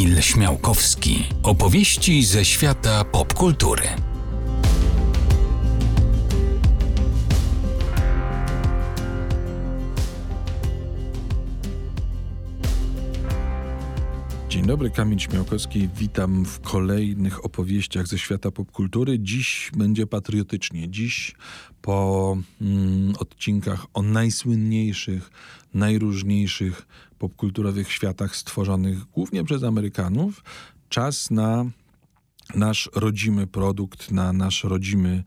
Kamil Śmiałkowski. Opowieści ze świata popkultury. Dobry, Kamil Śmiałkowski. Witam w kolejnych opowieściach ze świata popkultury. Dziś będzie patriotycznie. Dziś po mm, odcinkach o najsłynniejszych, najróżniejszych popkulturowych światach stworzonych głównie przez Amerykanów, czas na nasz rodzimy produkt, na nasz rodzimy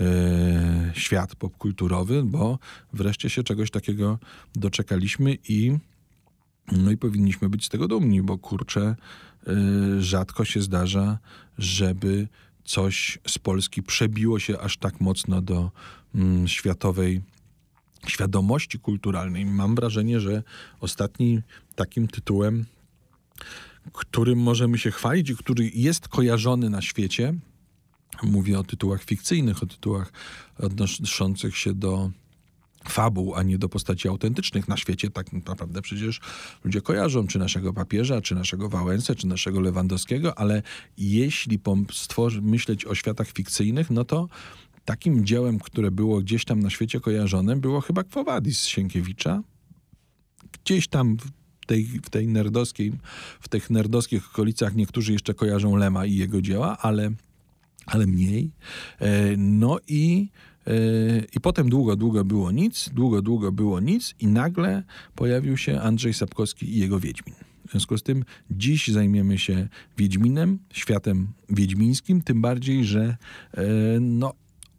e, świat popkulturowy, bo wreszcie się czegoś takiego doczekaliśmy i no i powinniśmy być z tego dumni, bo kurczę, y, rzadko się zdarza, żeby coś z Polski przebiło się aż tak mocno do mm, światowej świadomości kulturalnej. Mam wrażenie, że ostatnim takim tytułem, którym możemy się chwalić i który jest kojarzony na świecie, mówię o tytułach fikcyjnych, o tytułach odnoszących się do fabuł, a nie do postaci autentycznych na świecie, tak naprawdę przecież ludzie kojarzą czy naszego papieża, czy naszego Wałęsę, czy naszego Lewandowskiego, ale jeśli myśleć o światach fikcyjnych, no to takim dziełem, które było gdzieś tam na świecie kojarzone, było chyba Quo Vadis Sienkiewicza. Gdzieś tam w tej, w tej nerdowskiej, w tych nerdowskich okolicach niektórzy jeszcze kojarzą Lema i jego dzieła, ale, ale mniej. E, no i I potem długo, długo było nic, długo, długo było nic i nagle pojawił się Andrzej Sapkowski i jego Wiedźmin. W związku z tym dziś zajmiemy się Wiedźminem, światem wiedźmińskim, tym bardziej, że yy, no,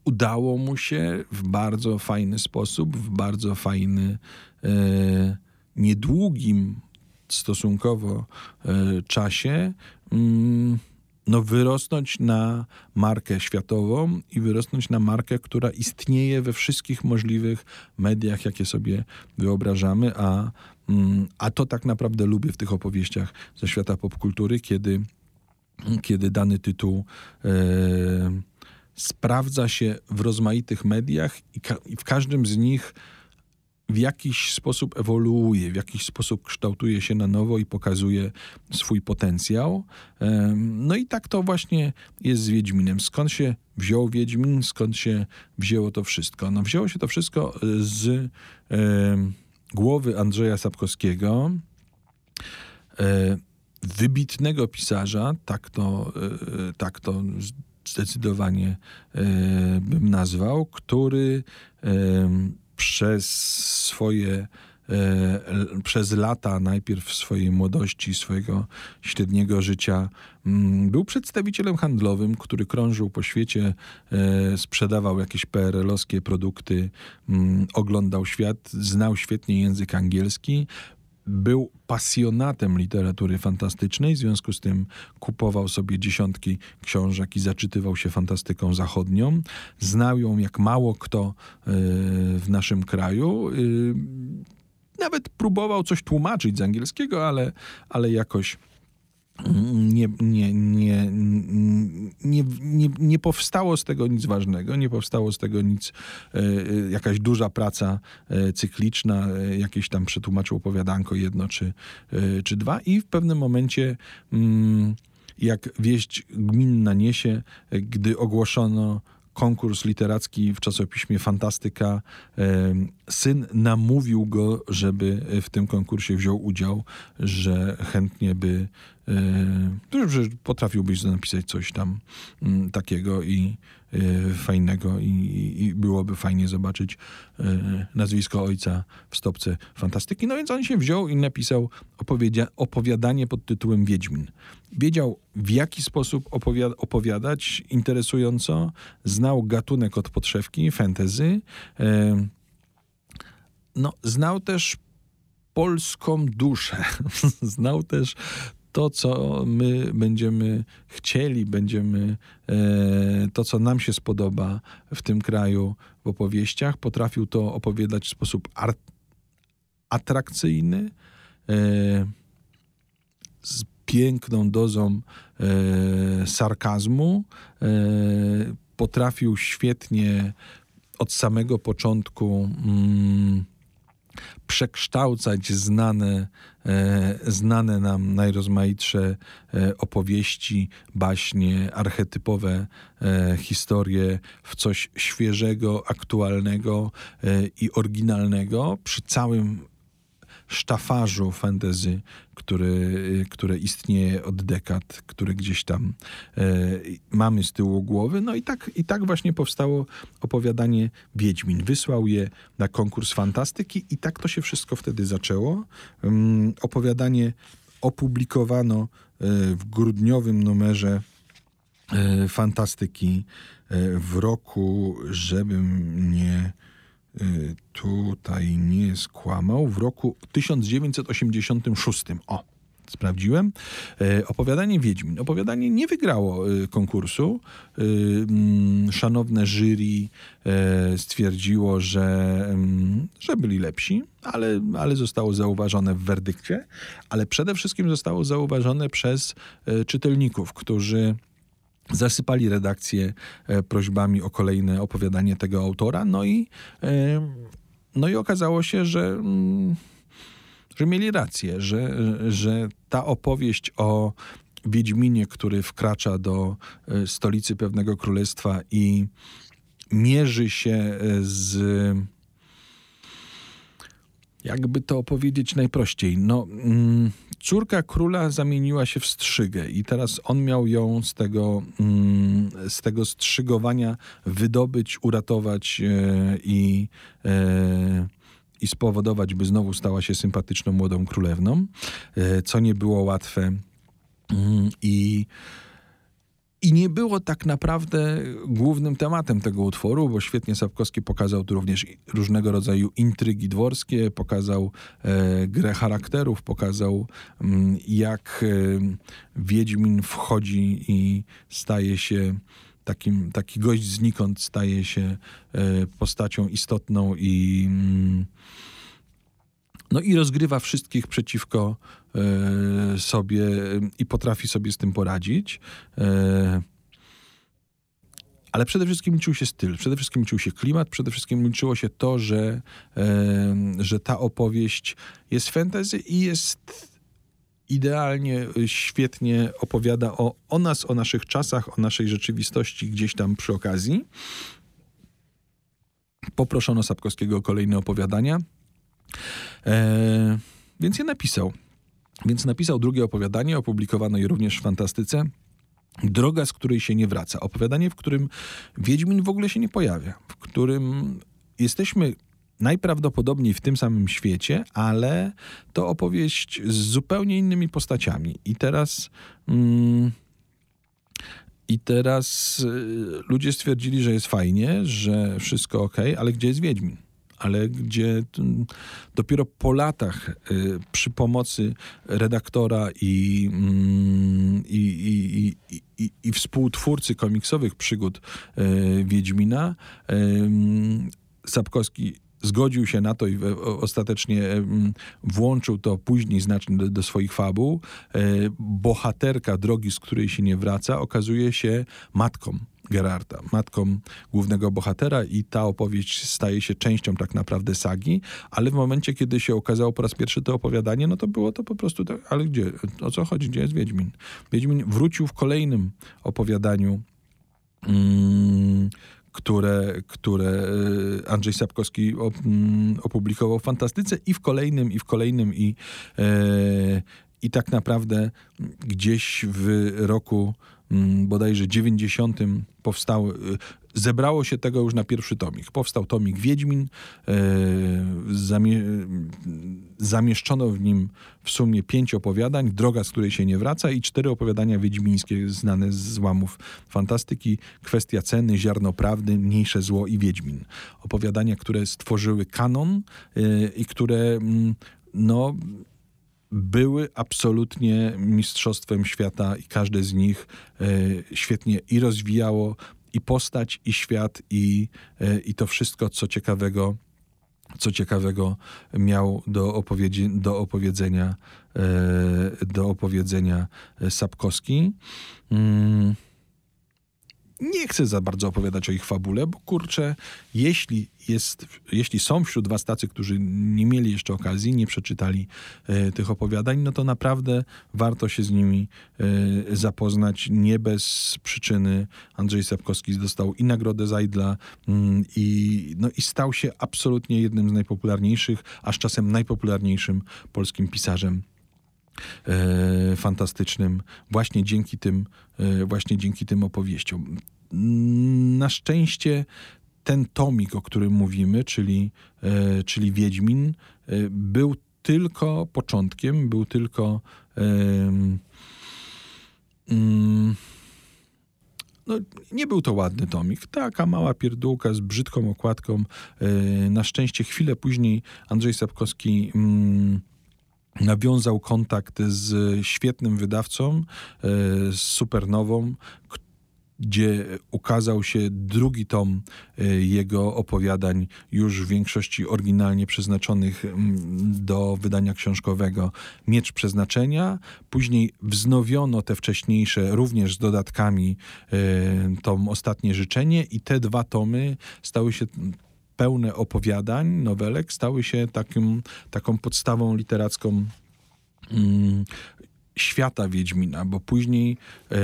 udało mu się w bardzo fajny sposób, w bardzo fajny, yy, niedługim stosunkowo czasie mm, no, wyrosnąć na markę światową i wyrosnąć na markę, która istnieje we wszystkich możliwych mediach, jakie sobie wyobrażamy, a, mm, a to tak naprawdę lubię w tych opowieściach ze świata popkultury, kiedy, kiedy dany tytuł e, sprawdza się w rozmaitych mediach i, ka- i w każdym z nich w jakiś sposób ewoluuje, w jakiś sposób kształtuje się na nowo i pokazuje swój potencjał. No i tak to właśnie jest z Wiedźminem. Skąd się wziął Wiedźmin, skąd się wzięło to wszystko? No wzięło się to wszystko z głowy Andrzeja Sapkowskiego, e, wybitnego pisarza, tak to, e, tak to zdecydowanie e, bym nazwał, który przez swoje e, przez lata, najpierw swojej młodości, swojego średniego życia, mm, był przedstawicielem handlowym, który krążył po świecie, e, sprzedawał jakieś PRL-owskie produkty, mm, oglądał świat, znał świetnie język angielski, był pasjonatem literatury fantastycznej, w związku z tym kupował sobie dziesiątki książek i zaczytywał się fantastyką zachodnią. Znał ją jak mało kto e, w naszym kraju. E, nawet próbował coś tłumaczyć z angielskiego, ale, ale jakoś nie, nie, nie, nie, nie, nie powstało z tego nic ważnego, nie powstało z tego nic, e, e, jakaś duża praca e, cykliczna, jakieś tam przetłumaczył opowiadanko jedno czy, czy dwa i w pewnym momencie mm, jak wieść gminna niesie, gdy ogłoszono konkurs literacki w czasopiśmie Fantastyka. Syn namówił go, żeby w tym konkursie wziął udział, że chętnie by, e, że potrafiłbyś napisać coś tam mm, takiego i e, fajnego i, i byłoby fajnie zobaczyć e, nazwisko ojca w stopce fantastyki. No więc on się wziął i napisał opowiadanie pod tytułem Wiedźmin. Wiedział w jaki sposób opowiada opowiadać interesująco, znał gatunek od podszewki, fantasy, no, znał też polską duszę. znał też to, co my będziemy chcieli, będziemy e, to, co nam się spodoba w tym kraju w opowieściach. Potrafił to opowiadać w sposób atrakcyjny, e, z piękną dozą e, sarkazmu. Potrafił świetnie od samego początku. Przekształcać znane, e, znane nam najrozmaitsze e, opowieści, baśnie, archetypowe e, historie w coś świeżego, aktualnego i oryginalnego przy całym sztafarzu fantasy, który, które istnieje od dekad, które gdzieś tam e, mamy z tyłu głowy. No i tak, i tak właśnie powstało opowiadanie Wiedźmin. Wysłał je na konkurs fantastyki i tak to się wszystko wtedy zaczęło. Um, opowiadanie opublikowano e, w grudniowym numerze e, fantastyki e, w roku, żebym nie y, tutaj nie skłamał, w roku 1986. O, sprawdziłem. E, Opowiadanie Wiedźmin. Opowiadanie nie wygrało y, konkursu. Y, mm, Szanowne jury stwierdziło, że, mm, że byli lepsi, ale, ale zostało zauważone w werdykcie. Ale przede wszystkim zostało zauważone przez czytelników, którzy zasypali redakcję e, prośbami o kolejne opowiadanie tego autora, no i, e, no i okazało się, że, mm, że mieli rację, że, że ta opowieść o Wiedźminie, który wkracza do e, stolicy pewnego królestwa i mierzy się z jakby to opowiedzieć najprościej. No, mm, córka króla zamieniła się w strzygę i teraz on miał ją z tego, mm, z tego strzygowania wydobyć, uratować e, i, e, i spowodować, by znowu stała się sympatyczną młodą królewną, e, co nie było łatwe. Mm, I i nie było tak naprawdę głównym tematem tego utworu, bo świetnie Sapkowski pokazał tu również różnego rodzaju intrygi dworskie, pokazał e, grę charakterów, pokazał mm, jak e, Wiedźmin wchodzi i staje się takim, taki gość znikąd staje się e, postacią istotną i mm, no i rozgrywa wszystkich przeciwko e, sobie i potrafi sobie z tym poradzić. E, ale przede wszystkim liczył się styl, przede wszystkim liczył się klimat, przede wszystkim liczyło się to, że, e, że ta opowieść jest fantasy i jest idealnie, świetnie opowiada o, o nas, o naszych czasach, o naszej rzeczywistości gdzieś tam przy okazji. Poproszono Sapkowskiego o kolejne opowiadania. E, więc je napisał. Więc napisał drugie opowiadanie, opublikowano je również w Fantastyce. Droga, z której się nie wraca. Opowiadanie, w którym Wiedźmin w ogóle się nie pojawia. W którym jesteśmy najprawdopodobniej w tym samym świecie, ale to opowieść z zupełnie innymi postaciami. I teraz... Mm, i teraz y, ludzie stwierdzili, że jest fajnie, że wszystko ok, ale gdzie jest Wiedźmin? Ale gdzie mm, dopiero po latach y, przy pomocy redaktora i, mm, i, i, i, i, i, współtwórcy komiksowych przygód y, Wiedźmina ym, Sapkowski zgodził się na to i ostatecznie em, włączył to później znacznie do, do swoich fabuł. E, Bohaterka drogi, z której się nie wraca, okazuje się matką Gerarta, matką głównego bohatera i ta opowieść staje się częścią tak naprawdę sagi, ale w momencie, kiedy się okazało po raz pierwszy to opowiadanie, no to było to po prostu tak, ale gdzie, o co chodzi, gdzie jest Wiedźmin? Wiedźmin wrócił w kolejnym opowiadaniu mm, które, które e, Andrzej Sapkowski mm, opublikował w Fantastyce i w kolejnym, i w kolejnym, i, e, i tak naprawdę gdzieś w roku bodajże 90 powstał, e, zebrało się tego już na pierwszy tomik. Powstał tomik Wiedźmin, e, zamie, zamieszczono w nim w sumie pięć opowiadań, Droga, z której się nie wraca i cztery opowiadania wiedźmińskie znane z łamów fantastyki, Kwestia ceny, Ziarno prawdy, Mniejsze zło i Wiedźmin. Opowiadania, które stworzyły kanon e, i które mm, no były absolutnie mistrzostwem świata i każde z nich e, świetnie i rozwijało i postać, i świat, i, e, i to wszystko, co ciekawego, co ciekawego miał do, opowiedzi, do opowiedzenia e, do opowiedzenia Sapkowski. Mm. Nie chcę za bardzo opowiadać o ich fabule, bo kurczę, jeśli, jest, jeśli są wśród was tacy, którzy nie mieli jeszcze okazji, nie przeczytali e, tych opowiadań, no to naprawdę warto się z nimi e, zapoznać. Nie bez przyczyny Andrzej Sapkowski dostał i Nagrodę Zajdla mm, i, no, i stał się absolutnie jednym z najpopularniejszych, a z czasem najpopularniejszym polskim pisarzem fantastycznym właśnie dzięki tym e, właśnie dzięki tym opowieściom. Na szczęście ten tomik, o którym mówimy, czyli, e, czyli Wiedźmin, e, był tylko początkiem, był tylko mm, no, nie był to ładny tomik. Taka mała pierdółka z brzydką okładką. E, Na szczęście chwilę później Andrzej Sapkowski mm, nawiązał kontakt z świetnym wydawcą, e, z Supernową, gdzie ukazał się drugi tom e, jego opowiadań, już w większości oryginalnie przeznaczonych mm, do wydania książkowego Miecz Przeznaczenia. Później wznowiono te wcześniejsze, również z dodatkami, e, tom Ostatnie Życzenie i te dwa tomy stały się pełne opowiadań, nowelek, stały się takim, taką podstawą literacką mm, świata Wiedźmina, bo później e,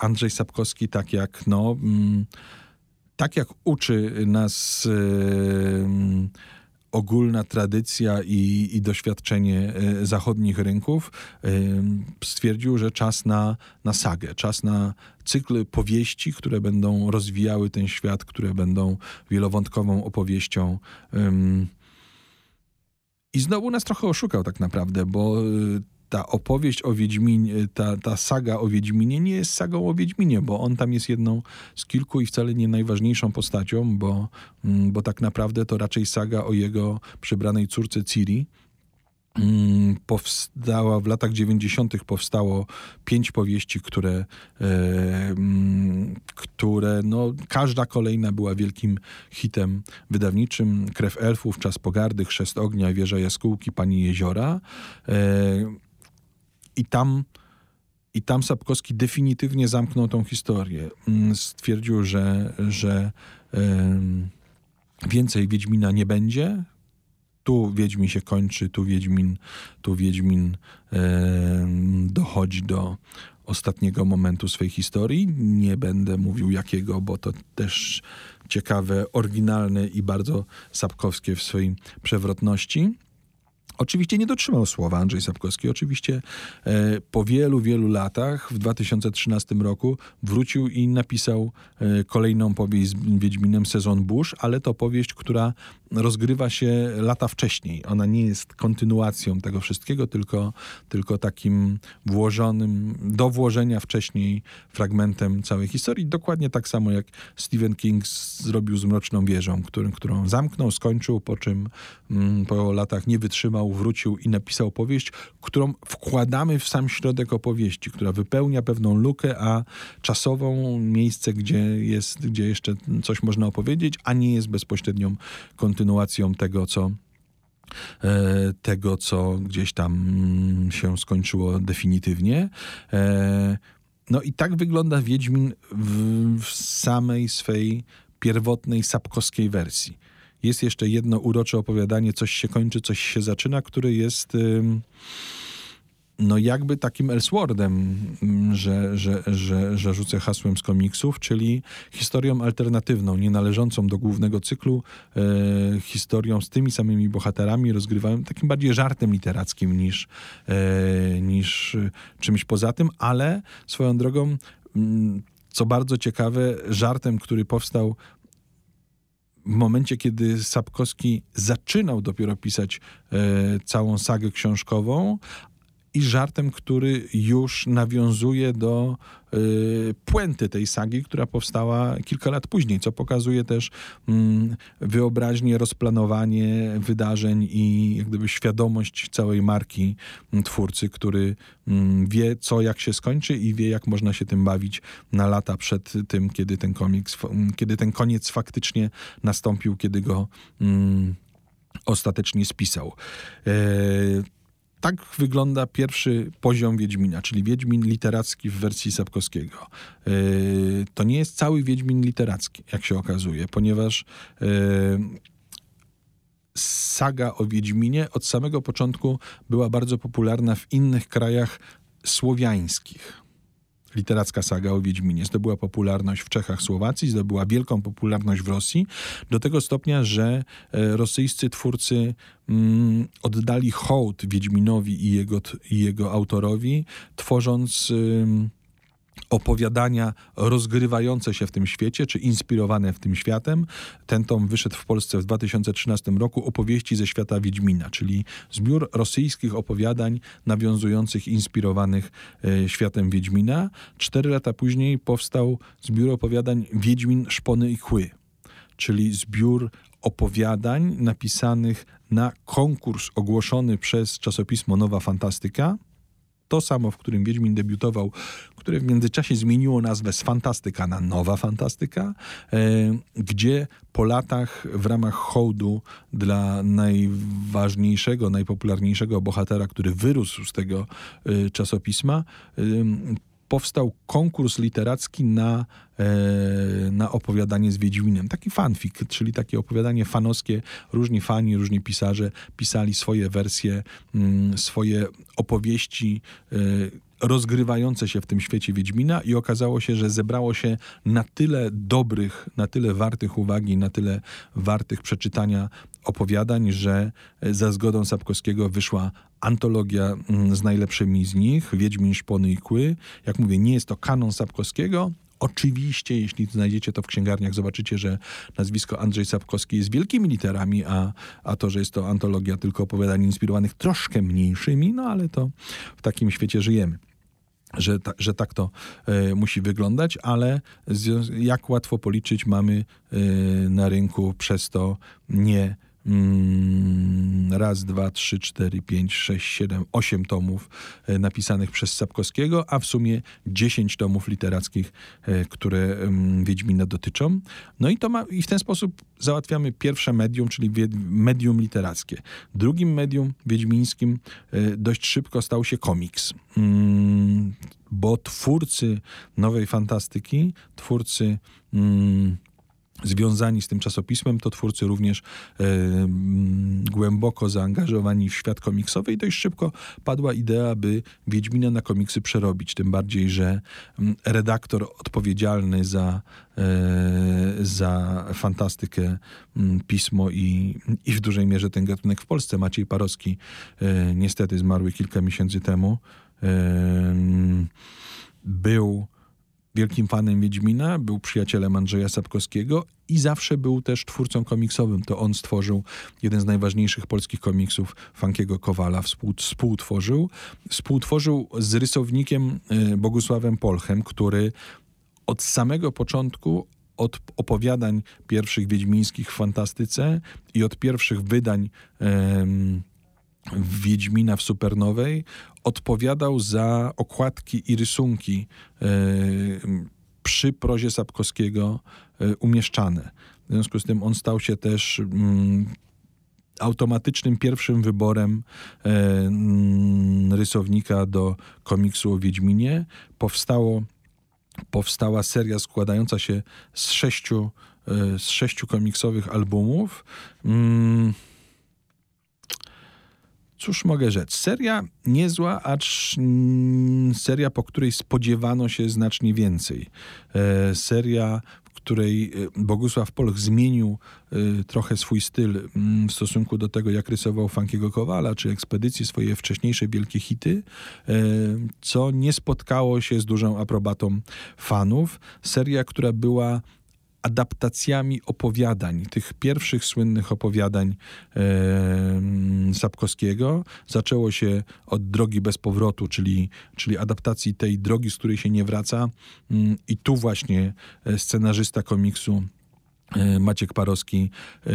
Andrzej Sapkowski, tak jak no, mm, tak jak uczy nas e, ogólna tradycja i, i doświadczenie e, zachodnich rynków, e, stwierdził, że czas na, na sagę, czas na cykl powieści, które będą rozwijały ten świat, które będą wielowątkową opowieścią. I znowu nas trochę oszukał tak naprawdę, bo y, ta opowieść o Wiedźminie, ta, ta saga o Wiedźminie nie jest sagą o Wiedźminie, bo on tam jest jedną z kilku i wcale nie najważniejszą postacią, bo, mm, bo tak naprawdę to raczej saga o jego przybranej córce Ciri. Mm, Powstała w latach 90. powstało pięć powieści, które, e, mm, które no, każda kolejna była wielkim hitem wydawniczym. Krew elfów, Czas pogardy, Chrzest ognia, Wieża jaskółki, Pani jeziora. E, I tam i tam Sapkowski definitywnie zamknął tą historię. Mm, Stwierdził, że, że więcej Wiedźmina nie będzie. Tu Wiedźmin się kończy, tu Wiedźmin, tu Wiedźmin dochodzi do ostatniego momentu swojej historii. Nie będę mówił jakiego, bo to też ciekawe, oryginalne i bardzo sapkowskie w swojej przewrotności. Oczywiście nie dotrzymał słowa Andrzej Sapkowski. Oczywiście e, po wielu, wielu latach, w 2013 roku, wrócił i napisał e, kolejną powieść z Wiedźminem Sezon Burz, ale to powieść, która rozgrywa się lata wcześniej. Ona nie jest kontynuacją tego wszystkiego, tylko, tylko takim włożonym, do włożenia wcześniej fragmentem całej historii. Dokładnie tak samo jak Stephen King zrobił z Mroczną Wieżą, którym, którą zamknął, skończył, po czym mm, po latach nie wytrzymał, wrócił i napisał powieść, którą wkładamy w sam środek opowieści, która wypełnia pewną lukę, a czasową miejsce, gdzie jest, gdzie jeszcze coś można opowiedzieć, a nie jest bezpośrednią kontynuacją tego, co e, tego, co gdzieś tam mm, się skończyło definitywnie. E, No i tak wygląda Wiedźmin w, w samej swej pierwotnej sapkowskiej wersji. Jest jeszcze jedno urocze opowiadanie, coś się kończy, coś się zaczyna, który jest no jakby takim Elseworldem, mm, że, że, że, że rzucę hasłem z komiksów, czyli historią alternatywną, nie należącą do głównego cyklu, e, historią z tymi samymi bohaterami, rozgrywałem takim bardziej żartem literackim niż, e, niż czymś poza tym, ale swoją drogą, mm, co bardzo ciekawe, żartem, który powstał w momencie, kiedy Sapkowski zaczynał dopiero pisać e, całą sagę książkową, i żartem, który już nawiązuje do y, puenty tej sagi, która powstała kilka lat później, co pokazuje też mm, wyobraźnię, rozplanowanie wydarzeń i jak gdyby świadomość całej marki mm, twórcy, który mm, wie, co jak się skończy i wie, jak można się tym bawić na lata przed tym, kiedy ten komiks, kiedy ten koniec faktycznie nastąpił, kiedy go ostatecznie spisał. E, tak wygląda pierwszy poziom Wiedźmina, czyli Wiedźmin literacki w wersji Sapkowskiego. Yy, to nie jest cały Wiedźmin literacki, jak się okazuje, ponieważ yy, saga o Wiedźminie od samego początku była bardzo popularna w innych krajach słowiańskich literacka saga o Wiedźminie. Zdobyła popularność w Czechach, Słowacji, zdobyła wielką popularność w Rosji, do tego stopnia, że e, rosyjscy twórcy mm, oddali hołd Wiedźminowi i jego, i jego autorowi, tworząc opowiadania rozgrywające się w tym świecie, czy inspirowane w tym światem. Ten tom wyszedł w Polsce w 2013 roku, opowieści ze świata Wiedźmina, czyli zbiór rosyjskich opowiadań nawiązujących, inspirowanych e, światem Wiedźmina. Cztery lata później powstał zbiór opowiadań Wiedźmin, Szpony i Kły, czyli zbiór opowiadań napisanych na konkurs ogłoszony przez czasopismo Nowa Fantastyka to samo, w którym Wiedźmin debiutował, które w międzyczasie zmieniło nazwę z Fantastyka na Nowa Fantastyka, e, gdzie po latach w ramach hołdu dla najważniejszego, najpopularniejszego bohatera, który wyrósł z tego e, czasopisma, e, powstał konkurs literacki na, e, na opowiadanie z Wiedźminem. Taki fanfic, czyli takie opowiadanie fanowskie. Różni fani, różni pisarze pisali swoje wersje, mm, swoje opowieści e, rozgrywające się w tym świecie Wiedźmina i okazało się, że zebrało się na tyle dobrych, na tyle wartych uwagi, na tyle wartych przeczytania opowiadań, że za zgodą Sapkowskiego wyszła antologia mm, z najlepszymi z nich, Wiedźmin, Szpony i Kły. Jak mówię, nie jest to kanon Sapkowskiego, Oczywiście, jeśli znajdziecie to w księgarniach, zobaczycie, że nazwisko Andrzej Sapkowski jest wielkimi literami, a, a to, że jest to antologia tylko opowiadań inspirowanych troszkę mniejszymi, no ale to w takim świecie żyjemy że, ta, że tak to e, musi wyglądać, ale jak łatwo policzyć, mamy e, na rynku przez to nie raz, dwa, trzy, cztery, pięć, sześć, siedem, osiem tomów e, napisanych przez Sapkowskiego, a w sumie dziesięć tomów literackich, e, które Wiedźmina dotyczą. No i to ma, i w ten sposób załatwiamy pierwsze medium, czyli medium literackie. Drugim medium wiedźmińskim e, dość szybko stał się komiks. Mm, bo twórcy nowej fantastyki, twórcy mm, związani z tym czasopismem, to twórcy również e, głęboko zaangażowani w świat komiksowy i dość szybko padła idea, by Wiedźmina na komiksy przerobić. Tym bardziej, że redaktor odpowiedzialny za, e, za fantastykę, pismo i, i w dużej mierze ten gatunek w Polsce, Maciej Parowski, e, niestety zmarły kilka miesięcy temu, był wielkim fanem Wiedźmina, był przyjacielem Andrzeja Sapkowskiego i zawsze był też twórcą komiksowym. To on stworzył jeden z najważniejszych polskich komiksów Funkiego Kowala, współ, współtworzył. Współtworzył z rysownikiem y, Bogusławem Polchem, który od samego początku od opowiadań pierwszych wiedźmińskich w fantastyce i od pierwszych wydań Wiedźmina w Supernowej odpowiadał za okładki i rysunki e, przy prozie Sapkowskiego e, umieszczane. W związku z tym on stał się też mm, automatycznym pierwszym wyborem e, mm, rysownika do komiksu o Wiedźminie. Powstało, powstała seria składająca się z sześciu, z sześciu komiksowych albumów. Mm, Cóż mogę rzec? Seria niezła, acz mm, seria, po której spodziewano się znacznie więcej. E, seria, w której e, Bogusław Polch zmienił e, trochę swój styl mm, w stosunku do tego, jak rysował Funkiego Kowala, czy ekspedycji, swoje wcześniejsze wielkie hity, co nie spotkało się z dużą aprobatą fanów. Seria, która była adaptacjami opowiadań, tych pierwszych słynnych opowiadań Sapkowskiego. Zaczęło się od Drogi bez powrotu, czyli, czyli adaptacji tej drogi, z której się nie wraca. Mm, I tu właśnie e, scenarzysta komiksu e, Maciek Parowski e,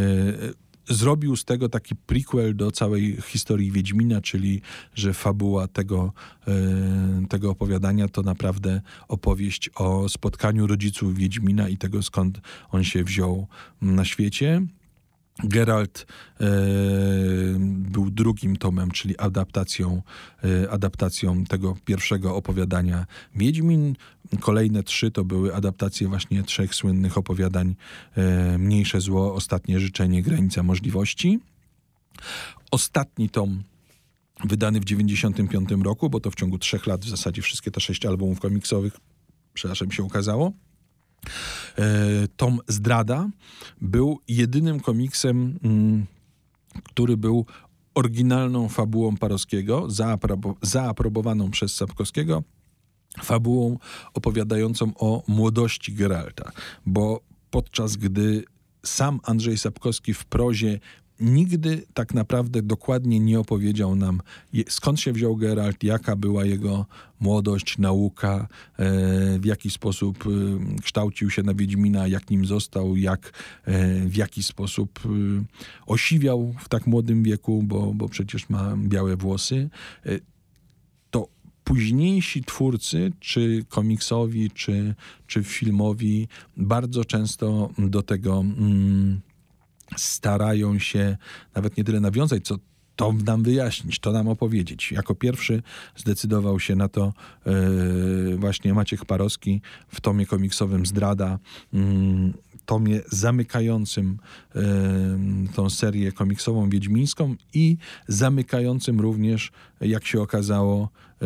zrobił z tego taki prequel do całej historii Wiedźmina, czyli że fabuła tego, e, tego opowiadania to naprawdę opowieść o spotkaniu rodziców Wiedźmina i tego skąd on się wziął na świecie. Geralt e, był drugim tomem, czyli adaptacją, e, adaptacją tego pierwszego opowiadania Wiedźmin. Kolejne trzy to były adaptacje właśnie trzech słynnych opowiadań e, Mniejsze zło, Ostatnie życzenie, Granica możliwości. Ostatni tom wydany w 1995 roku, bo to w ciągu trzech lat w zasadzie wszystkie te sześć albumów komiksowych, przepraszam, się ukazało. E, tom Zdrada był jedynym komiksem, mm, który był oryginalną fabułą Parowskiego, zaaprobo- zaaprobowaną przez Sapkowskiego, fabułą opowiadającą o młodości Geralta, bo podczas gdy sam Andrzej Sapkowski w prozie nigdy tak naprawdę dokładnie nie opowiedział nam, skąd się wziął Geralt, jaka była jego młodość, nauka, e, w jaki sposób e, kształcił się na Wiedźmina, jak nim został, jak, e, w jaki sposób osiwiał w tak młodym wieku, bo, bo przecież ma białe włosy. Późniejsi twórcy, czy komiksowi, czy, czy filmowi, bardzo często do tego mm, starają się nawet nie tyle nawiązać, co to nam wyjaśnić, to nam opowiedzieć. Jako pierwszy zdecydował się na to e, właśnie Maciek Parowski w tomie komiksowym Zdrada, mm, tomie zamykającym e, tą serię komiksową wiedźmińską i zamykającym również, jak się okazało, e,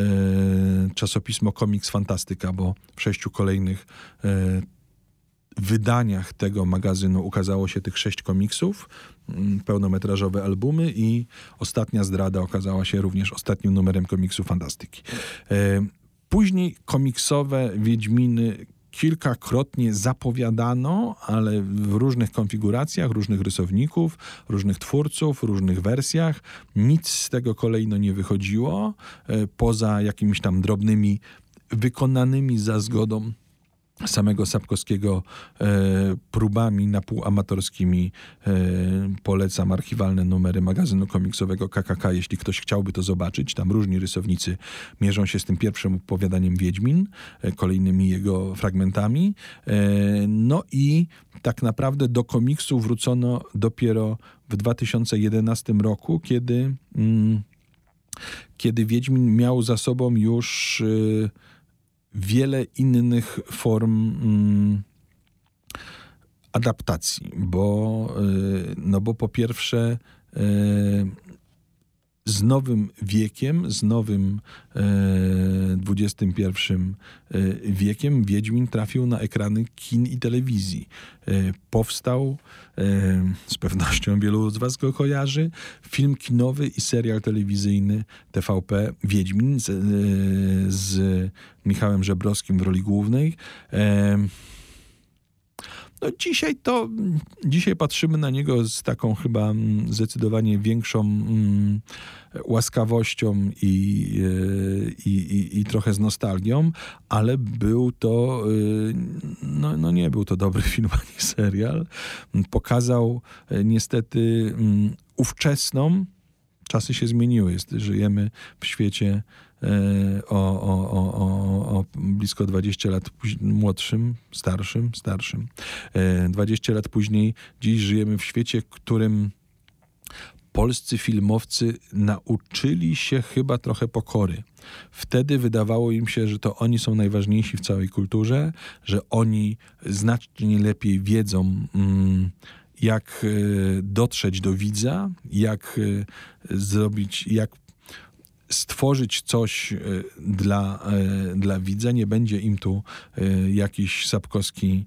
czasopismo Komiks Fantastyka, bo w sześciu kolejnych wydaniach tego magazynu ukazało się tych sześć komiksów, mm, pełnometrażowe albumy i ostatnia zdrada okazała się również ostatnim numerem komiksu Fantastyki. E, Później komiksowe Wiedźminy kilkakrotnie zapowiadano, ale w różnych konfiguracjach, różnych rysowników, różnych twórców, różnych wersjach. Nic z tego kolejno nie wychodziło, e, poza jakimiś tam drobnymi, wykonanymi za zgodą samego Sapkowskiego e, próbami napółamatorskimi. E, polecam archiwalne numery magazynu komiksowego KKK, jeśli ktoś chciałby to zobaczyć. Tam różni rysownicy mierzą się z tym pierwszym opowiadaniem Wiedźmin, e, kolejnymi jego fragmentami. E, no i tak naprawdę do komiksu wrócono dopiero w 2011 roku, kiedy, mm, kiedy Wiedźmin miał za sobą już... E, wiele innych form mm, adaptacji, bo, y, no bo po pierwsze y, z nowym wiekiem, z nowym e, XXI e, wiekiem Wiedźmin trafił na ekrany kin i telewizji. E, powstał, e, z pewnością wielu z was go kojarzy, film kinowy i serial telewizyjny TVP Wiedźmin z, e, z Michałem Żebrowskim w roli głównej. E, no dzisiaj to, dzisiaj patrzymy na niego z taką chyba mm, zdecydowanie większą mm, łaskawością i, e, i, i, i trochę z nostalgią, ale był to, y, no, no nie był to dobry film ani serial. Pokazał e, niestety mm, ówczesną, czasy się zmieniły, jest, żyjemy w świecie e, o, o, o, o, o blisko 20 lat młodszym, starszym, starszym. E, 20 lat później, dziś żyjemy w świecie, którym polscy filmowcy nauczyli się chyba trochę pokory. Wtedy wydawało im się, że to oni są najważniejsi w całej kulturze, że oni znacznie lepiej wiedzą, mm, jak e, dotrzeć do widza, jak zrobić, jak stworzyć coś e, dla, e, dla widza. Nie będzie im tu e, jakiś Sapkowski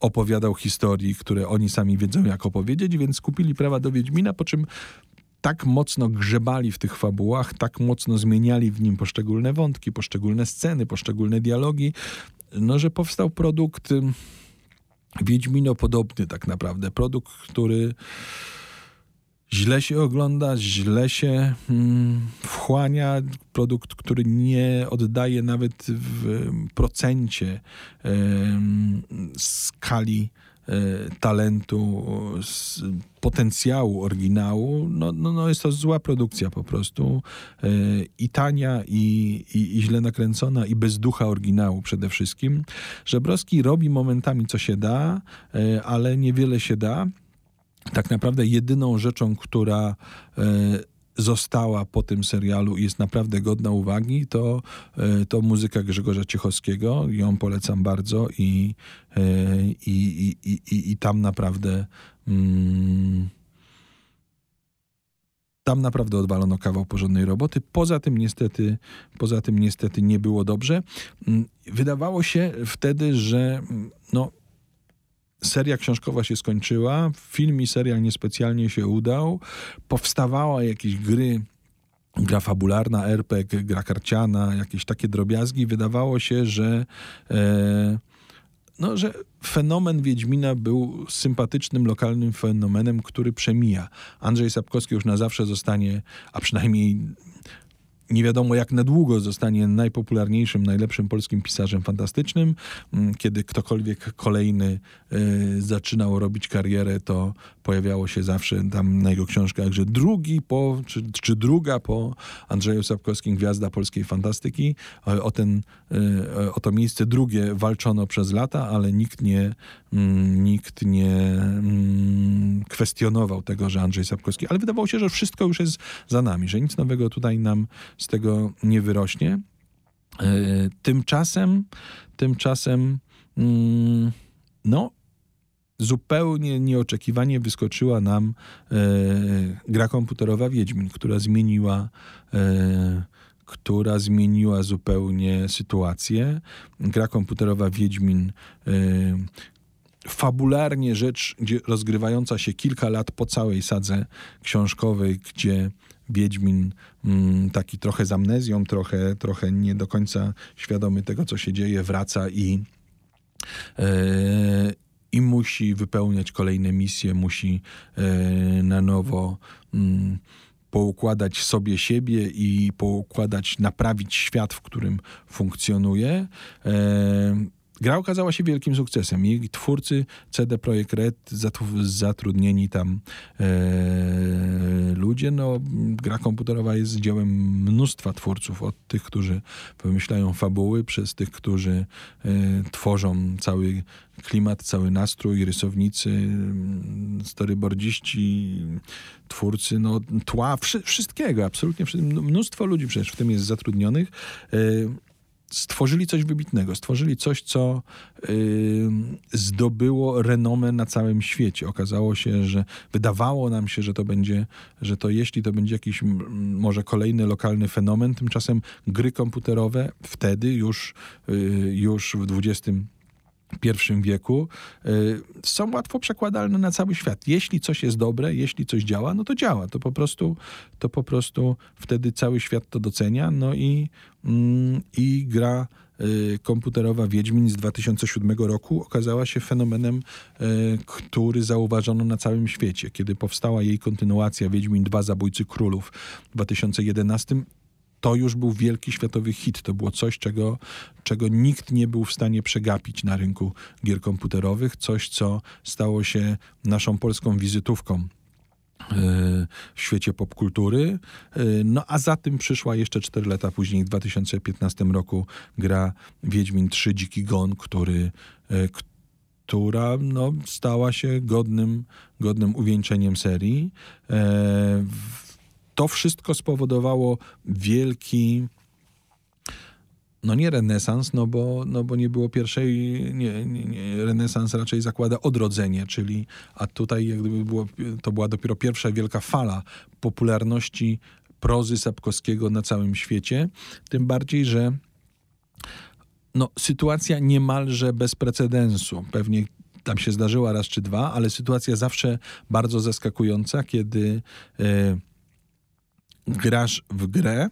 opowiadał historii, które oni sami wiedzą, jak opowiedzieć, więc kupili prawa do Wiedźmina, po czym tak mocno grzebali w tych fabułach, tak mocno zmieniali w nim poszczególne wątki, poszczególne sceny, poszczególne dialogi, no, że powstał produkt ym, Wiedźminopodobny tak naprawdę. Produkt, który źle się ogląda, źle się mm, wchłania. Produkt, który nie oddaje nawet w procencie em, skali e, talentu, potencjału oryginału, no, no, no jest to zła produkcja po prostu e, i tania, i, i, i źle nakręcona, i bez ducha oryginału przede wszystkim. Żebrowski robi momentami co się da, e, ale niewiele się da. Tak naprawdę jedyną rzeczą, która e, została po tym serialu i jest naprawdę godna uwagi, to, e, to muzyka Grzegorza Ciechowskiego. Ją polecam bardzo i, e, i, i, i, i, tam naprawdę mm, tam naprawdę odwalono kawał porządnej roboty. Poza tym niestety, poza tym niestety nie było dobrze. Mm, Wydawało się wtedy, że mm, no, seria książkowa się skończyła, film i serial niespecjalnie się udał, powstawała jakieś gry, gra fabularna, RPG, gra karciana, jakieś takie drobiazgi. Wydawało się, że e, no, że fenomen Wiedźmina był sympatycznym, lokalnym fenomenem, który przemija. Andrzej Sapkowski już na zawsze zostanie, a przynajmniej nie wiadomo jak na długo zostanie najpopularniejszym, najlepszym polskim pisarzem fantastycznym. Mm, Kiedy ktokolwiek kolejny y, zaczynał robić karierę, to pojawiało się zawsze tam na jego książkach, że drugi po, czy, czy druga po Andrzeju Sapkowskim gwiazda polskiej fantastyki. O, ten, y, o to miejsce drugie walczono przez lata, ale nikt nie, mm, nikt nie mm, kwestionował tego, że Andrzej Sapkowski, ale wydawało się, że wszystko już jest za nami, że nic nowego tutaj nam z tego nie wyrośnie. E, Tymczasem, tymczasem, mm, no, zupełnie nieoczekiwanie wyskoczyła nam e, gra komputerowa Wiedźmin, która zmieniła e, która zmieniła zupełnie sytuację. Gra komputerowa Wiedźmin e, fabularnie rzecz gdzie rozgrywająca się kilka lat po całej sadze książkowej, gdzie Wiedźmin mm, taki trochę z amnezją, trochę, trochę nie do końca świadomy tego, co się dzieje, wraca i, e, i musi wypełniać kolejne misje, musi e, na nowo mm, poukładać sobie siebie i poukładać, naprawić świat, w którym funkcjonuje. Gra okazała się wielkim sukcesem. Jej twórcy CD Projekt Red, zatru- zatrudnieni tam e, ludzie, no gra komputerowa jest dziełem mnóstwa twórców, od tych, którzy wymyślają fabuły, przez tych, którzy e, tworzą cały klimat, cały nastrój, rysownicy, mm, storyboardziści, twórcy, no tła, wszy- wszystkiego, absolutnie. Mnóstwo ludzi przecież w tym jest zatrudnionych. E, stworzyli coś wybitnego, stworzyli coś, co y, zdobyło renomę na całym świecie. Okazało się, że wydawało nam się, że to będzie, że to jeśli to będzie jakiś może kolejny lokalny fenomen, tymczasem gry komputerowe wtedy już, y, już w 20 i wieku, y, są łatwo przekładalne na cały świat. Jeśli coś jest dobre, jeśli coś działa, no to działa. To po prostu, to po prostu wtedy cały świat to docenia. No i, mm, gra y, komputerowa Wiedźmin z 2007 roku okazała się fenomenem, y, który zauważono na całym świecie. Kiedy powstała jej kontynuacja Wiedźmin 2 Zabójcy Królów w 2011, to już był wielki światowy hit. To było coś, czego, czego nikt nie był w stanie przegapić na rynku gier komputerowych. Coś, co stało się naszą polską wizytówką e, w świecie popkultury. E, No a za tym przyszła jeszcze 4 lata później, w 2015 roku, gra Wiedźmin 3 Dziki Gon, który, e, która no, stała się godnym, godnym uwieńczeniem serii. To wszystko spowodowało wielki, no nie renesans, no bo, no bo nie było pierwszej, nie, nie, nie, renesans raczej zakłada odrodzenie, czyli, a tutaj jak gdyby było, to była dopiero pierwsza wielka fala popularności prozy Sapkowskiego na całym świecie, tym bardziej, że no, sytuacja niemalże bez precedensu. Pewnie tam się zdarzyła raz czy dwa, ale sytuacja zawsze bardzo zaskakująca, kiedy e, grasz w grę,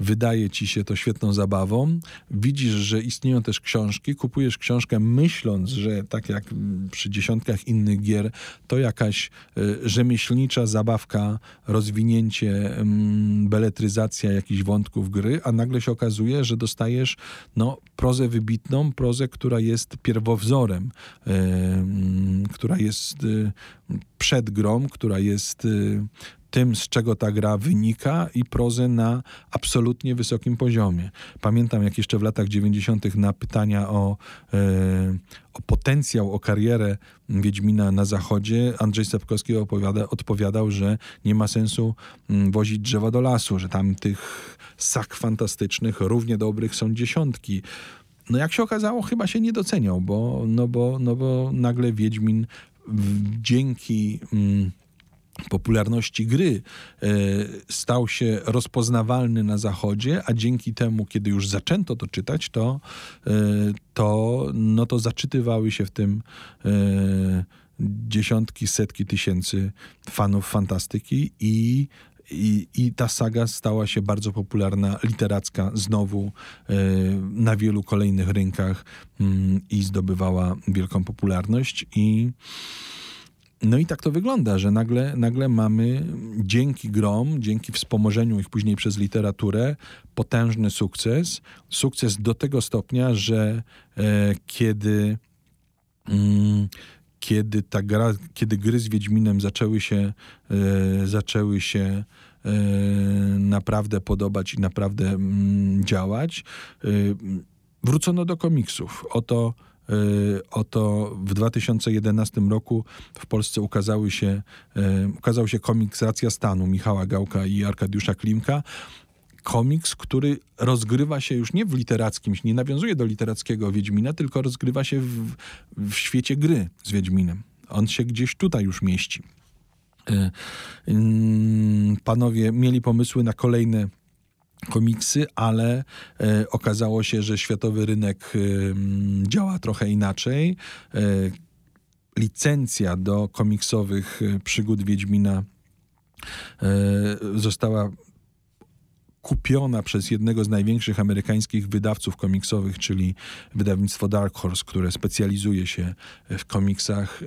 wydaje ci się to świetną zabawą, widzisz, że istnieją też książki, kupujesz książkę myśląc, że tak jak przy dziesiątkach innych gier, to jakaś y, rzemieślnicza zabawka, rozwinięcie, mm, beletryzacja jakichś wątków gry, a nagle się okazuje, że dostajesz no, prozę wybitną, prozę, która jest pierwowzorem, y, mm, która jest y, przed grą, która jest y, tym, z czego ta gra wynika i prozę na absolutnie wysokim poziomie. Pamiętam, jak jeszcze w latach 90. na pytania o, e, o potencjał, o karierę Wiedźmina na zachodzie, Andrzej Sapkowski opowiada, odpowiadał, że nie ma sensu mm, wozić drzewa do lasu, że tam tych sak fantastycznych, równie dobrych są dziesiątki. No jak się okazało, chyba się nie doceniał, bo, no bo, no bo nagle Wiedźmin w, dzięki... Mm, popularności gry e, stał się rozpoznawalny na zachodzie, a dzięki temu, kiedy już zaczęto to czytać, to, e, to, no to zaczytywały się w tym e, dziesiątki, setki tysięcy fanów fantastyki i i, I ta saga stała się bardzo popularna, literacka, znowu na wielu kolejnych rynkach mm, i zdobywała wielką popularność. I, no i tak to wygląda, że nagle, nagle mamy dzięki grom, dzięki wspomożeniu ich później przez literaturę, potężny sukces. Sukces do tego stopnia, że e, kiedy, mm, kiedy ta gra, kiedy gry z Wiedźminem zaczęły się, e, zaczęły się e, naprawdę podobać i naprawdę mm, działać, e, wrócono do komiksów. Oto oto w 2011 roku w Polsce ukazały się, y, ukazał się komiks Racja Stanu Michała Gałka i Arkadiusza Klimka komiks, który rozgrywa się już nie w literackim, nie nawiązuje do literackiego Wiedźmina, tylko rozgrywa się w, w świecie gry z Wiedźminem. On się gdzieś tutaj już mieści. Y, panowie mieli pomysły na kolejne komiksy, ale e, okazało się, że światowy rynek e, działa trochę inaczej. E, licencja do komiksowych e, przygód Wiedźmina e, została kupiona przez jednego z największych amerykańskich wydawców komiksowych, czyli wydawnictwo Dark Horse, które specjalizuje się w komiksach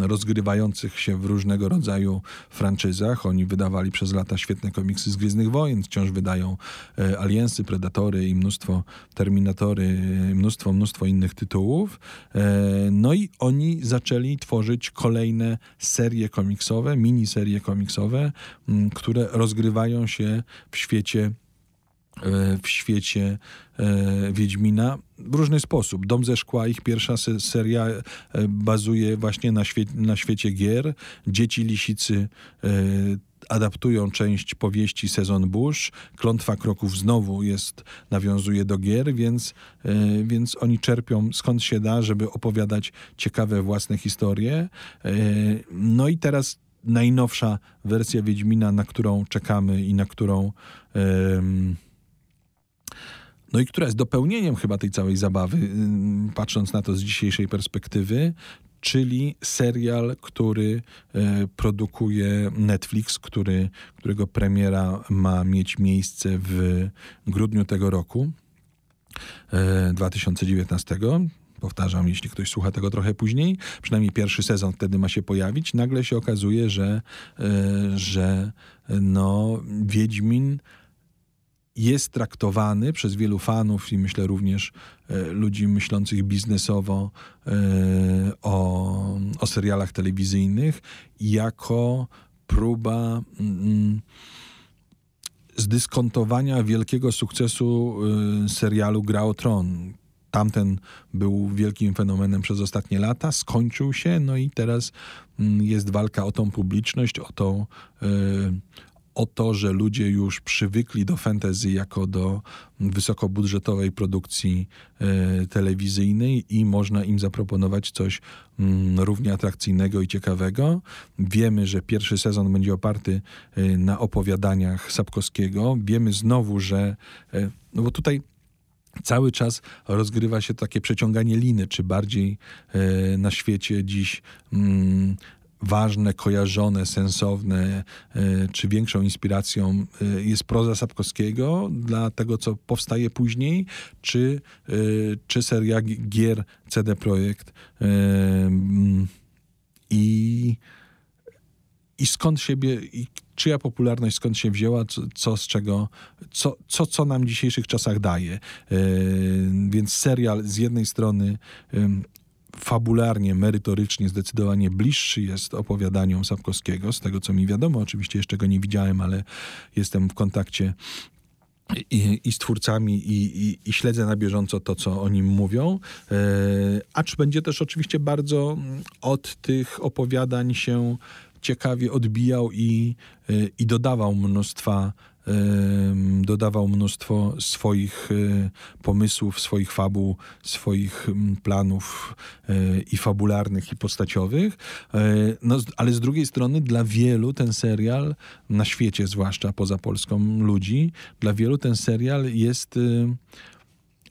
rozgrywających się w różnego rodzaju franczyzach. Oni wydawali przez lata świetne komiksy z Gwiezdnych Wojen, wciąż wydają e, Aliensy, Predatory i mnóstwo Terminatory, mnóstwo, mnóstwo innych tytułów. E, no i oni zaczęli tworzyć kolejne serie komiksowe, miniserie komiksowe, które rozgrywają się w świecie E, w świecie e, Wiedźmina w różny sposób. Dom ze szkła, ich pierwsza seria e, bazuje właśnie na, świe na świecie gier. Dzieci Lisicy adaptują część powieści Sezon Bush. Klątwa Kroków znowu jest, nawiązuje do gier, więc, więc oni czerpią skąd się da, żeby opowiadać ciekawe własne historie. No i teraz najnowsza wersja Wiedźmina, na którą czekamy i na którą no i która jest dopełnieniem chyba tej całej zabawy, patrząc na to z dzisiejszej perspektywy, czyli serial, który e, produkuje Netflix, który, którego premiera ma mieć miejsce w grudniu tego roku, 2019 e, powtarzam, jeśli ktoś słucha tego trochę później, przynajmniej pierwszy sezon wtedy ma się pojawić, nagle się okazuje, że, e, że no, Wiedźmin jest traktowany przez wielu fanów i myślę również e, ludzi myślących biznesowo e, o, o serialach telewizyjnych jako próba mm, zdyskontowania wielkiego sukcesu e, serialu Gra o Tron. Tamten był wielkim fenomenem przez ostatnie lata, skończył się, no i teraz mm, jest walka o tą publiczność, o tą, o to, że ludzie już przywykli do fantasy jako do wysokobudżetowej produkcji e, telewizyjnej i można im zaproponować coś mm, równie atrakcyjnego i ciekawego. Wiemy, że pierwszy sezon będzie oparty e, na opowiadaniach Sapkowskiego. Wiemy znowu, że e, no bo tutaj cały czas rozgrywa się takie przeciąganie liny, czy bardziej e, na świecie dziś mm, ważne, kojarzone, sensowne, e, czy większą inspiracją e, jest proza Sapkowskiego dla tego, co powstaje później, czy, e, czy seria gier CD Projekt i, i skąd siebie, i czyja popularność skąd się wzięła, co, co z czego, co, co, co nam w dzisiejszych czasach daje. Więc serial z jednej strony fabularnie, merytorycznie zdecydowanie bliższy jest opowiadaniom Sapkowskiego, z tego co mi wiadomo. Oczywiście jeszcze go nie widziałem, ale jestem w kontakcie i, i z twórcami i, i, i, śledzę na bieżąco to, co o nim mówią. E, acz będzie też oczywiście bardzo mm, od tych opowiadań się ciekawie odbijał i, e, i dodawał mnóstwa dodawał mnóstwo swoich e, pomysłów, swoich fabuł, swoich planów e, i fabularnych, i postaciowych. E, no, ale z drugiej strony dla wielu ten serial, na świecie zwłaszcza poza Polską ludzi, dla wielu ten serial jest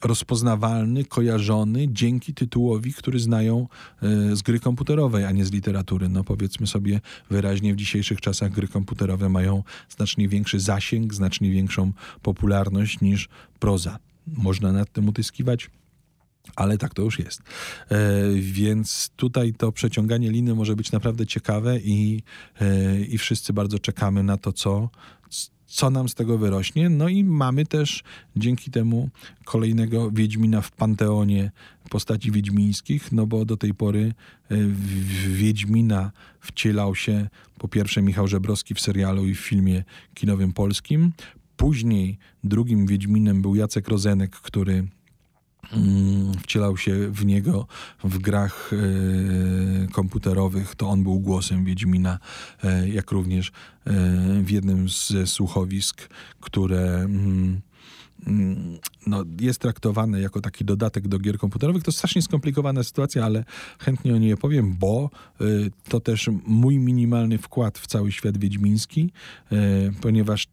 rozpoznawalny, kojarzony dzięki tytułowi, który znają e, z gry komputerowej, a nie z literatury. No powiedzmy sobie wyraźnie, w dzisiejszych czasach gry komputerowe mają znacznie większy zasięg, znacznie większą popularność niż proza. Można nad tym utyskiwać. Ale tak to już jest. E, więc tutaj to przeciąganie liny może być naprawdę ciekawe i, e, i wszyscy bardzo czekamy na to, co, co nam z tego wyrośnie. No i mamy też dzięki temu kolejnego Wiedźmina w panteonie postaci wiedźmińskich, no bo do tej pory e, w Wiedźmina wcielał się po pierwsze Michał Żebrowski w serialu i w filmie kinowym polskim. Później drugim Wiedźminem był Jacek Rozenek, który wcielał się w niego w grach e, komputerowych, to on był głosem Wiedźmina, e, jak również e, w jednym ze słuchowisk, które mm, mm, no, jest traktowane jako taki dodatek do gier komputerowych. To strasznie skomplikowana sytuacja, ale chętnie o niej opowiem, bo to też mój minimalny wkład w cały świat wiedźmiński, ponieważ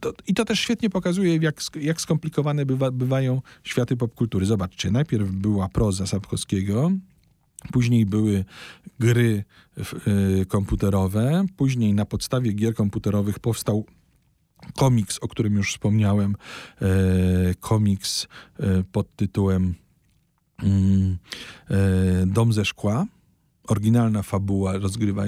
to, I to też świetnie pokazuje, jak, jak skomplikowane bywa, bywają światy popkultury. Zobaczcie, najpierw była proza Sapkowskiego, Później były gry y, komputerowe, później na podstawie gier komputerowych powstał komiks, o którym już wspomniałem, y, komiks y, pod tytułem mm, Dom ze szkła oryginalna fabuła rozgrywa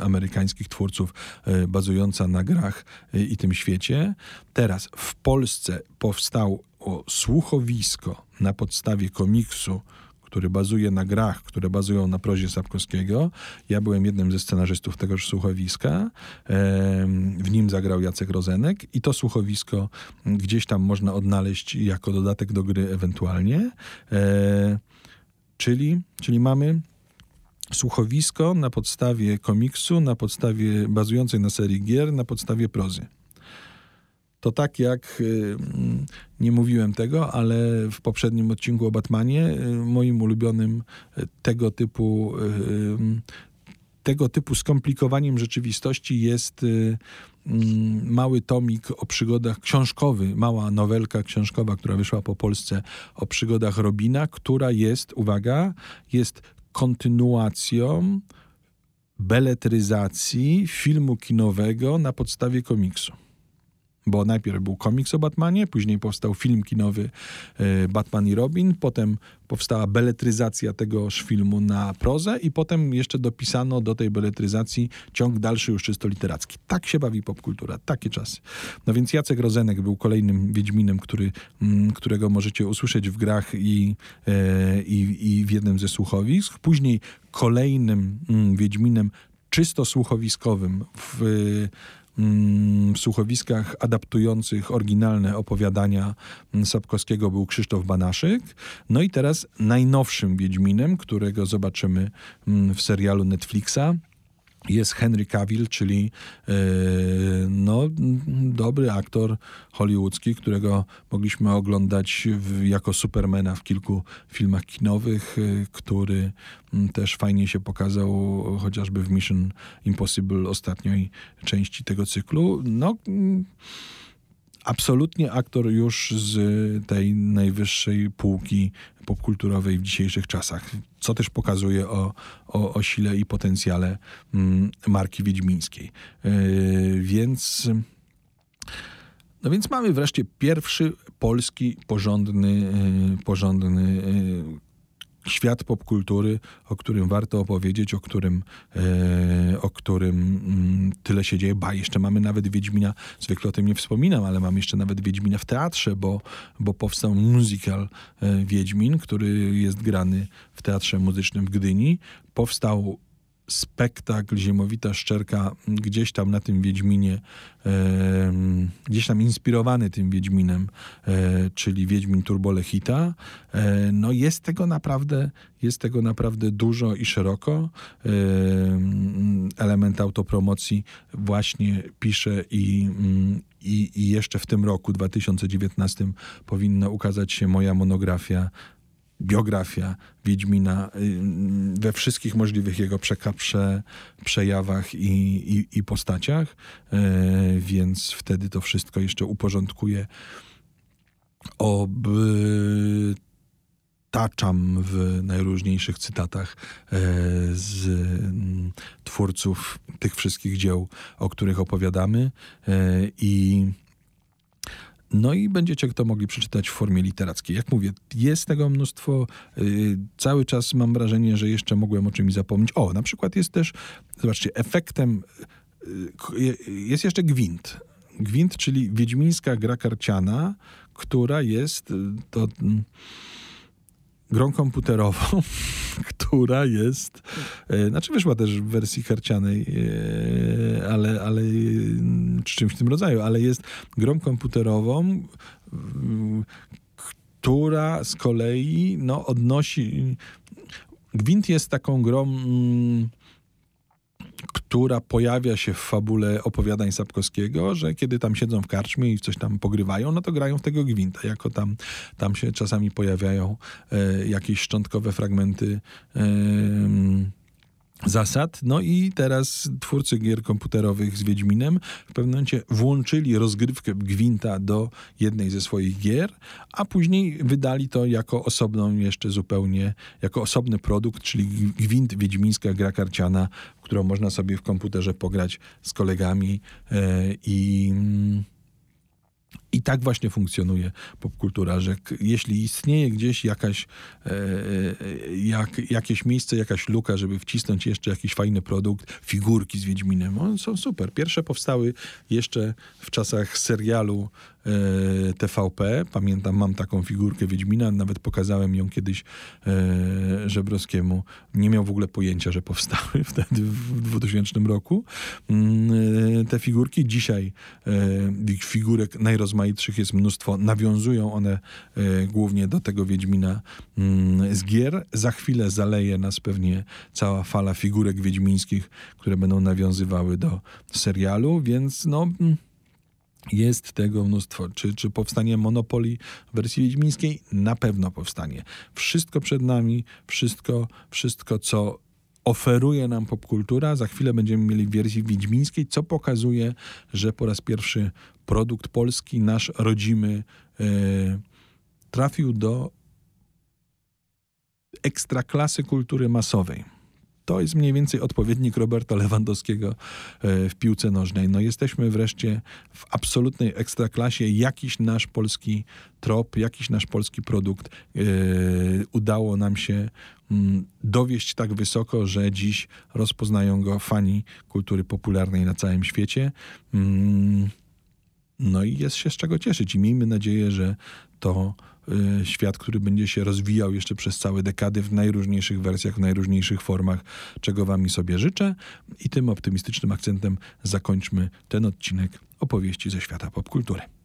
amerykańskich twórców e, bazująca na grach e, i tym świecie. Teraz w Polsce powstało słuchowisko na podstawie komiksu który bazuje na grach, które bazują na prozie Sapkowskiego. Ja byłem jednym ze scenarzystów tegoż słuchowiska. W nim zagrał Jacek Rozenek i to słuchowisko gdzieś tam można odnaleźć jako dodatek do gry ewentualnie. E, czyli, czyli mamy słuchowisko na podstawie komiksu, na podstawie bazującej na serii gier, na podstawie prozy. To tak jak, y, nie mówiłem tego, ale w poprzednim odcinku o Batmanie, y, moim ulubionym y, tego typu, tego typu skomplikowaniem rzeczywistości jest mm, mały tomik o przygodach, książkowy, mała nowelka książkowa, która wyszła po Polsce o przygodach Robina, która jest, uwaga, jest kontynuacją beletryzacji filmu kinowego na podstawie komiksu bo najpierw był komiks o Batmanie, później powstał film kinowy e, Batman i Robin, potem powstała beletryzacja tegoż filmu na prozę i potem jeszcze dopisano do tej beletryzacji ciąg dalszy już czysto literacki. Tak się bawi popkultura, takie czasy. No więc Jacek Rozenek był kolejnym Wiedźminem, który, mm, którego możecie usłyszeć w grach i, e, i, i w jednym ze słuchowisk. Później kolejnym mm, Wiedźminem czysto słuchowiskowym w w słuchowiskach adaptujących oryginalne opowiadania mm, Sapkowskiego był Krzysztof Banaszyk. No i teraz najnowszym Wiedźminem, którego zobaczymy mm, w serialu Netflixa, jest Henry Cavill, czyli e, no, dobry aktor hollywoodzki, którego mogliśmy oglądać w, jako Supermana w kilku filmach kinowych, e, który też fajnie się pokazał chociażby w Mission Impossible ostatniej części tego cyklu. No absolutnie aktor już z tej najwyższej półki popkulturowej w dzisiejszych czasach, co też pokazuje o, o, o sile i potencjale mm, marki wiedźmińskiej. Yy, więc... No więc mamy wreszcie pierwszy polski porządny, yy, porządny yy, świat popkultury, o którym warto opowiedzieć, o którym, e, o którym mm, tyle się dzieje. Ba, jeszcze mamy nawet Wiedźmina, zwykle o tym nie wspominam, ale mam jeszcze nawet Wiedźmina w teatrze, bo, bo powstał musical e, Wiedźmin, który jest grany w Teatrze Muzycznym w Gdyni. Powstał spektakl Ziemowita Szczerka gdzieś tam na tym Wiedźminie, e, gdzieś tam inspirowany tym Wiedźminem, e, czyli Wiedźmin Turbolechita. E, no jest tego naprawdę, jest tego naprawdę dużo i szeroko. E, element autopromocji właśnie pisze i, i, i jeszcze w tym roku, 2019, powinna ukazać się moja monografia biografia Wiedźmina y, we wszystkich możliwych jego przejawach i, i, i postaciach, e, więc wtedy to wszystko jeszcze uporządkuję. Obtaczam w najróżniejszych cytatach e, z mm, twórców tych wszystkich dzieł, o których opowiadamy e, i no i będziecie to mogli przeczytać w formie literackiej. Jak mówię, jest tego mnóstwo. Yy, cały czas mam wrażenie, że jeszcze mogłem o czymś zapomnieć. O, na przykład jest też, zobaczcie, efektem yy, jest jeszcze gwint. Gwint, czyli wiedźmińska gra karciana, która jest y, to grą komputerową, która jest, e, znaczy wyszła też w wersji karcianej, e, ale, ale czy czymś w tym rodzaju, ale jest grą komputerową, która z kolei no, odnosi. Gwint jest taką grą mm, która pojawia się w fabule opowiadań Sapkowskiego, że kiedy tam siedzą w karczmie i coś tam pogrywają, no to grają w tego gwinta. Jako tam, tam się czasami pojawiają e, jakieś szczątkowe fragmenty e, zasad. No i teraz twórcy gier komputerowych z Wiedźminem w pewnym momencie włączyli rozgrywkę Gwinta do jednej ze swoich gier, a później wydali to jako osobną jeszcze zupełnie, jako osobny produkt, czyli Gwint Wiedźmińska gra karciana, którą można sobie w komputerze pograć z kolegami yy, i... I tak właśnie funkcjonuje popkultura, że jeśli istnieje gdzieś jakaś, e, e, jak, jakieś miejsce, jakaś luka, żeby wcisnąć jeszcze jakiś fajny produkt, figurki z Wiedźminem, one są super. Pierwsze powstały jeszcze w czasach serialu e, TVP. Pamiętam, mam taką figurkę Wiedźmina, nawet pokazałem ją kiedyś e, Żebrowskiemu. Nie miał w ogóle pojęcia, że powstały wtedy w 2000 roku. Mm, e, te figurki dzisiaj, e, figurek najrozmaitszych rozmaitszych jest mnóstwo. Nawiązują one e, głównie do tego Wiedźmina mm, z gier. Za chwilę zaleje nas pewnie cała fala figurek wiedźmińskich, które będą nawiązywały do serialu, więc no... Mm, jest tego mnóstwo. Czy, czy powstanie Monopoly w wersji wiedźmińskiej? Na pewno powstanie. Wszystko przed nami, wszystko, wszystko co oferuje nam popkultura. Za chwilę będziemy mieli w wersji wiedźmińskiej, co pokazuje, że po raz pierwszy produkt polski, nasz rodzimy, e, trafił do ekstraklasy kultury masowej. To jest mniej więcej odpowiednik Roberta Lewandowskiego e, w piłce nożnej. No jesteśmy wreszcie w absolutnej ekstraklasie. Jakiś nasz polski trop, jakiś nasz polski produkt e, udało nam się mm, dowieść tak wysoko, że dziś rozpoznają go fani kultury popularnej na całym świecie. Mm, no i jest się z czego cieszyć i miejmy nadzieję, że to świat, który będzie się rozwijał jeszcze przez całe dekady w najróżniejszych wersjach, w najróżniejszych formach, czego wami sobie życzę. I tym optymistycznym akcentem zakończmy ten odcinek opowieści ze świata popkultury.